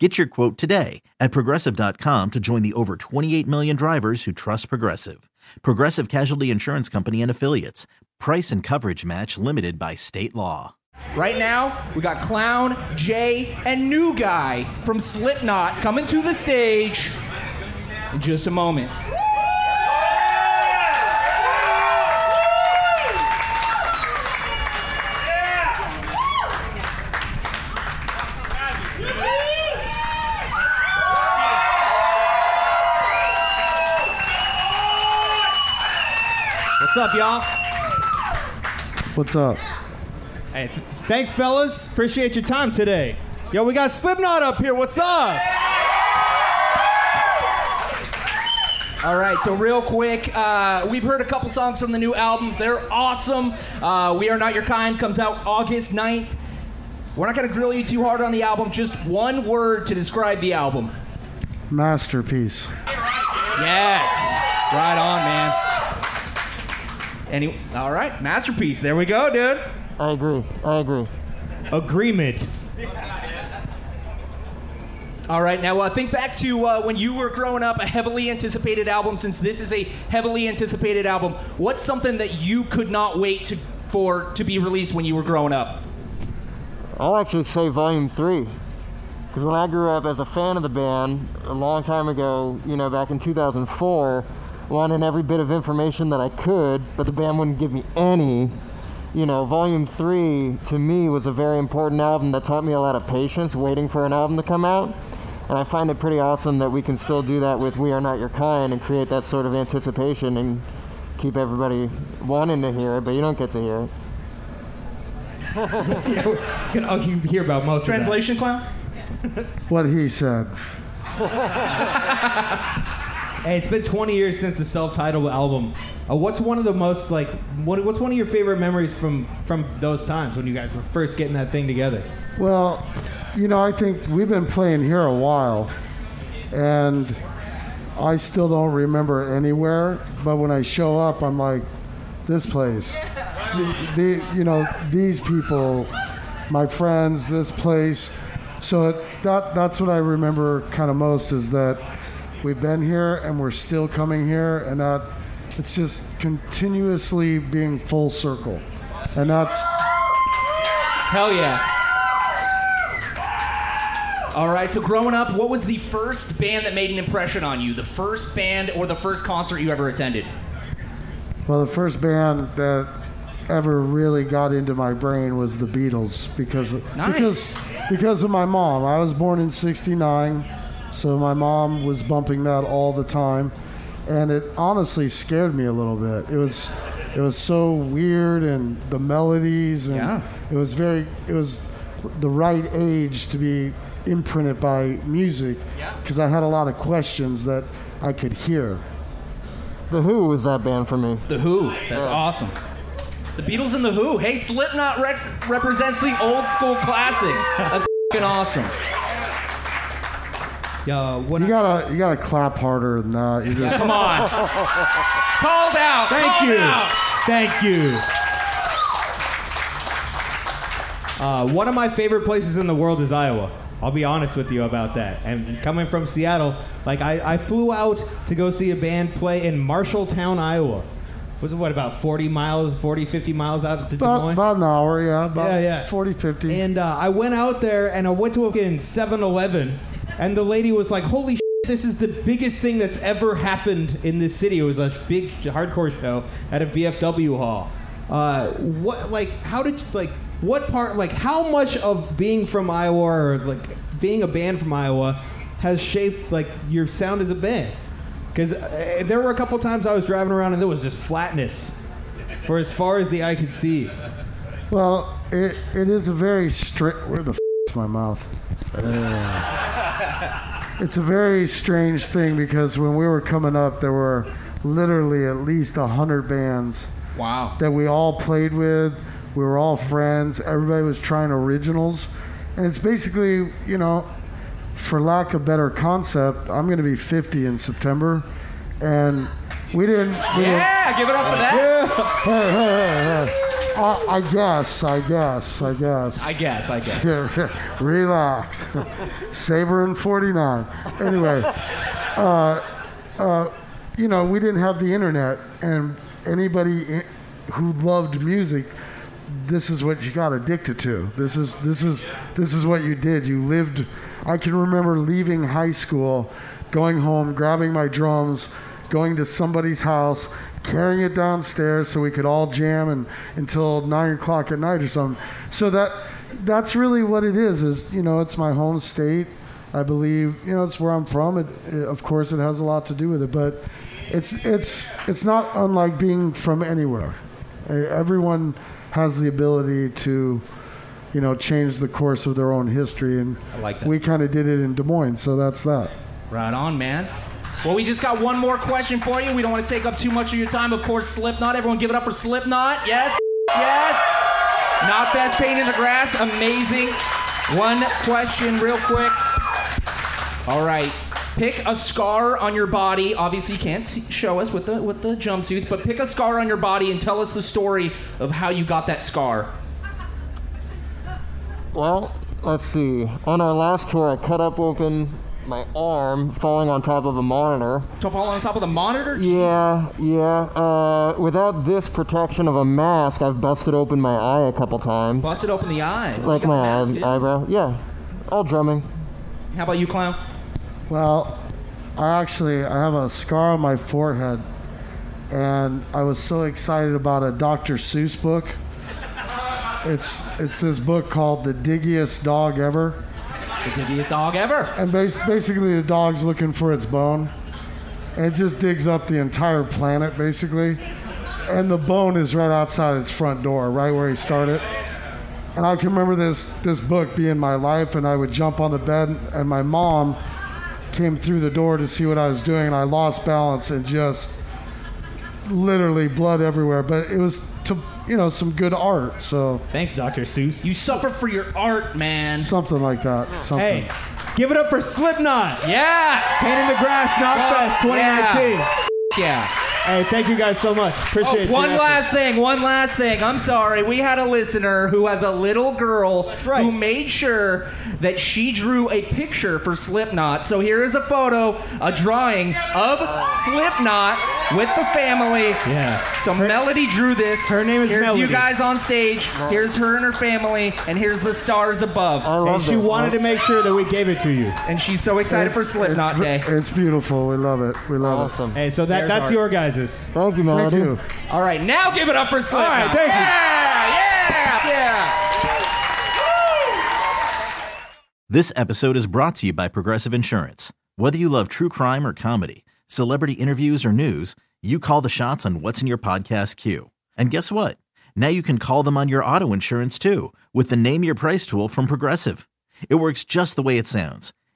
Get your quote today at progressive.com to join the over 28 million drivers who trust Progressive. Progressive Casualty Insurance Company and Affiliates. Price and coverage match limited by state law. Right now, we got Clown, Jay, and New Guy from Slipknot coming to the stage in just a moment. What's up, y'all? What's up? Hey, th- thanks, fellas. Appreciate your time today. Yo, we got Slipknot up here. What's up? All right, so real quick, uh, we've heard a couple songs from the new album. They're awesome. Uh, we Are Not Your Kind comes out August 9th. We're not going to grill you too hard on the album, just one word to describe the album. Masterpiece. Yes. Right on, man. Any, all right, masterpiece. There we go, dude. I agree. I agree. Agreement. All right, now uh, think back to uh, when you were growing up, a heavily anticipated album. Since this is a heavily anticipated album, what's something that you could not wait to, for to be released when you were growing up? I'll actually say Volume 3. Because when I grew up as a fan of the band a long time ago, you know, back in 2004, wanted every bit of information that I could, but the band wouldn't give me any. You know, Volume 3 to me was a very important album that taught me a lot of patience waiting for an album to come out. And I find it pretty awesome that we can still do that with We Are Not Your Kind and create that sort of anticipation and keep everybody wanting to hear it, but you don't get to hear it. Can oh, you hear about most Translation, clown. What he said. Hey, it's been 20 years since the self-titled album. Uh, what's one of the most like? What, what's one of your favorite memories from from those times when you guys were first getting that thing together? Well, you know, I think we've been playing here a while, and I still don't remember anywhere. But when I show up, I'm like, this place, the, the you know, these people, my friends, this place. So it, that that's what I remember kind of most is that we've been here and we're still coming here, and that it's just continuously being full circle, and that's Hell yeah. All right, so growing up, what was the first band that made an impression on you? The first band or the first concert you ever attended? Well, the first band that ever really got into my brain was the Beatles because Nice. because because of my mom. I was born in '69, so my mom was bumping that all the time, and it honestly scared me a little bit. It was it was so weird and the melodies and Yeah. it was very it was the right age to be imprinted by music Yeah. because I had a lot of questions that I could hear. The Who was that band for me. The Who. That's awesome. The Beatles and The Who. Hey, Slipknot Rex represents the old school classics. That's fucking awesome. Yo, when You I- gotta you gotta clap harder than that. You just Come on. Called out. Thank called you. out. Thank you. Uh, one of my favorite places in the world is Iowa. I'll be honest with you about that. And coming from Seattle, like I, I flew out to go see a band play in Marshalltown, Iowa. Was it what about 40 miles, 40, 50 miles out to Des about, Moines? about an hour, yeah, about Yeah, yeah. 40, 50. And uh, I went out there and I went to a fucking 7-Eleven, and the lady was like, "Holy shit, this is the biggest thing that's ever happened in this city." It was a big hardcore show at a VFW hall. Uh, what like how did you, like what part like how much of being from Iowa or like being a band from Iowa has shaped like your sound as a band? Because uh, there were a couple times I was driving around and there was just flatness for as far as the eye could see. Well, it, it is a very strict. Where the f is my mouth? Uh, it's a very strange thing because when we were coming up, there were literally at least a hundred bands Wow. that we all played with. We were all friends. Everybody was trying originals. And it's basically, you know, for lack of better concept, I'm going to be 50 in September. And we didn't. We Yeah, give it up for that. Didn't, hey, hey, hey, hey. I, I guess, I guess, I guess. I guess, I guess. Relax. Saber in 49. Anyway, uh, uh, you know, we didn't have the internet, and anybody i- who loved music, this is what you got addicted to. This is this is this is what you did. You lived. I can remember leaving high school, going home, grabbing my drums, going to somebody's house, carrying it downstairs so we could all jam and until nine o'clock at night or something. So that that's really what it is. Is you know, it's my home state. I believe you know it's where I'm from. It, it of course it has a lot to do with it, but it's it's it's not unlike being from anywhere. Everyone has the ability to, you know, change the course of their own history, and like we kind of did it in Des Moines, so that's that. Right on, man. Well, we just got one more question for you. We don't want to take up too much of your time. Of course, Slipknot. Everyone give it up for Slipknot. Yes? Yes? Not best Pain in the Grass. Amazing. One question, real quick. All right. Pick a scar on your body. Obviously, you can't see, show us with the with the jumpsuits, but pick a scar on your body and tell us the story of how you got that scar. Well, let's see. On our last tour, I cut up open my arm falling on top of a monitor. To fall on top of the monitor? Yeah, yeah. Uh, without this protection of a mask, I've busted open my eye a couple times. Busted open the eye. like You got the my mask eye, eyebrow. Yeah, all drumming. How about you, clown? Well, I actually I have a scar on my forehead, and I was so excited about a Dr. Seuss book. It's it's this book called The Diggiest Dog Ever, The diggiest dog ever. and bas- basically the dog's looking for its bone, and it just digs up the entire planet basically, and the bone is right outside its front door, right where he started. And I can remember this this book being my life, and I would jump on the bed, and my mom came through the door to see what I was doing, and I lost balance and just literally blood everywhere. But it was to you know some good art, so Thanks, Dr. Seuss. You suffer for your art, man. something like that. Something. Hey, give it up for Slipknot. Yes. Pain in the Grass Knock Oh, Fest 2019. Yeah. Hey, thank you guys so much. Oh, Appreciate one you. last thing. One last thing. I'm sorry. We had a listener who has a little girl right. who made sure that she drew a picture for Slipknot. So here is a photo, a drawing of Slipknot with the family. Yeah. So Melody drew this. her name is Melody. Here's you guys on stage. Here's her and her family, and here's the stars above. I And she this. wanted to make sure that we gave it to you. And she's so excited for Slipknot Day. It's beautiful. We love it. We love it. Awesome. Hey, so that There's that's art. your guys'. Thank you, it. Thank you. All right, now give it up for Slipknot. right, thank you. Yeah, yeah, yeah. This episode is brought to you by Progressive Insurance. Whether you love true crime or comedy, celebrity interviews or news, you call the shots on what's in your podcast queue. And guess what? Now you can call them on your auto insurance too with the Name Your Price tool from Progressive. It works just the way it sounds.